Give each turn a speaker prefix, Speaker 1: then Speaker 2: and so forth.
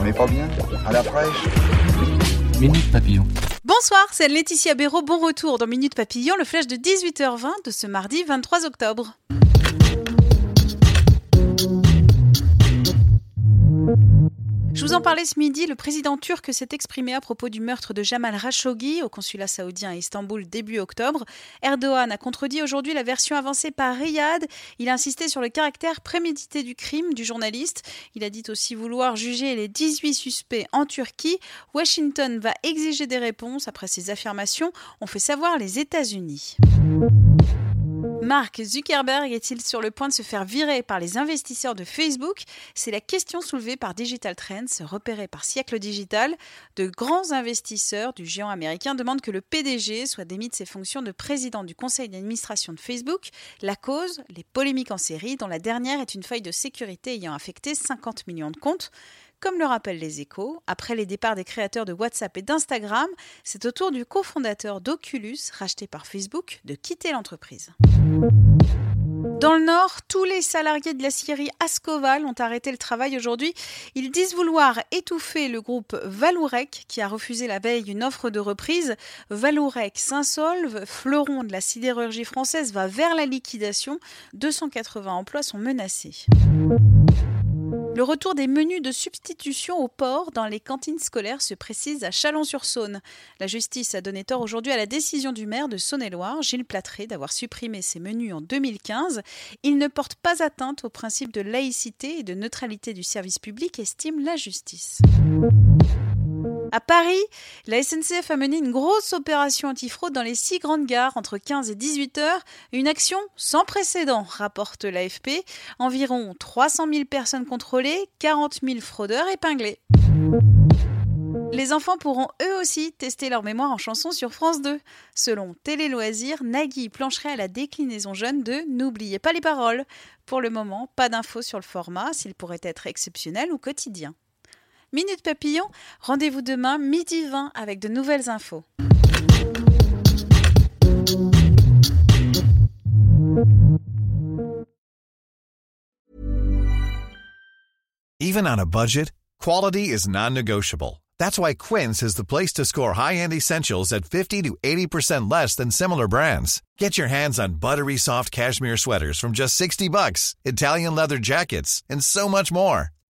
Speaker 1: On n'est pas bien À la fraîche
Speaker 2: Minute Papillon.
Speaker 3: Bonsoir, c'est Laetitia Béraud. Bon retour dans Minute Papillon, le flash de 18h20 de ce mardi 23 octobre. Vous en parlais ce midi, le président turc s'est exprimé à propos du meurtre de Jamal Khashoggi au consulat saoudien à Istanbul début octobre. Erdogan a contredit aujourd'hui la version avancée par Riyad. Il a insisté sur le caractère prémédité du crime du journaliste. Il a dit aussi vouloir juger les 18 suspects en Turquie. Washington va exiger des réponses après ces affirmations, ont fait savoir les États-Unis. Mark Zuckerberg est-il sur le point de se faire virer par les investisseurs de Facebook C'est la question soulevée par Digital Trends, repérée par Siècle Digital. De grands investisseurs du géant américain demandent que le PDG soit démis de ses fonctions de président du conseil d'administration de Facebook. La cause Les polémiques en série, dont la dernière est une faille de sécurité ayant affecté 50 millions de comptes. Comme le rappellent les échos, après les départs des créateurs de WhatsApp et d'Instagram, c'est au tour du cofondateur d'Oculus, racheté par Facebook, de quitter l'entreprise. Dans le Nord, tous les salariés de la Syrie Ascoval ont arrêté le travail aujourd'hui. Ils disent vouloir étouffer le groupe Valourec qui a refusé la veille une offre de reprise. Valourec s'insolve, fleuron de la sidérurgie française va vers la liquidation. 280 emplois sont menacés. Le retour des menus de substitution au porc dans les cantines scolaires se précise à Chalon-sur-Saône. La justice a donné tort aujourd'hui à la décision du maire de Saône-et-Loire, Gilles Platré, d'avoir supprimé ces menus en 2015. Il ne porte pas atteinte au principe de laïcité et de neutralité du service public, estime la justice. À Paris, la SNCF a mené une grosse opération antifraude dans les six grandes gares entre 15 et 18 heures. Une action sans précédent, rapporte l'AFP. Environ 300 000 personnes contrôlées, 40 000 fraudeurs épinglés. Les enfants pourront eux aussi tester leur mémoire en chanson sur France 2. Selon Télé Loisirs, Nagui plancherait à la déclinaison jeune de N'oubliez pas les paroles. Pour le moment, pas d'infos sur le format, s'il pourrait être exceptionnel ou quotidien. Minute Papillon, rendez-vous demain midi 20 avec de nouvelles infos.
Speaker 4: Even on a budget, quality is non-negotiable. That's why Quince is the place to score high-end essentials at 50 to 80% less than similar brands. Get your hands on buttery soft cashmere sweaters from just 60 bucks, Italian leather jackets, and so much more.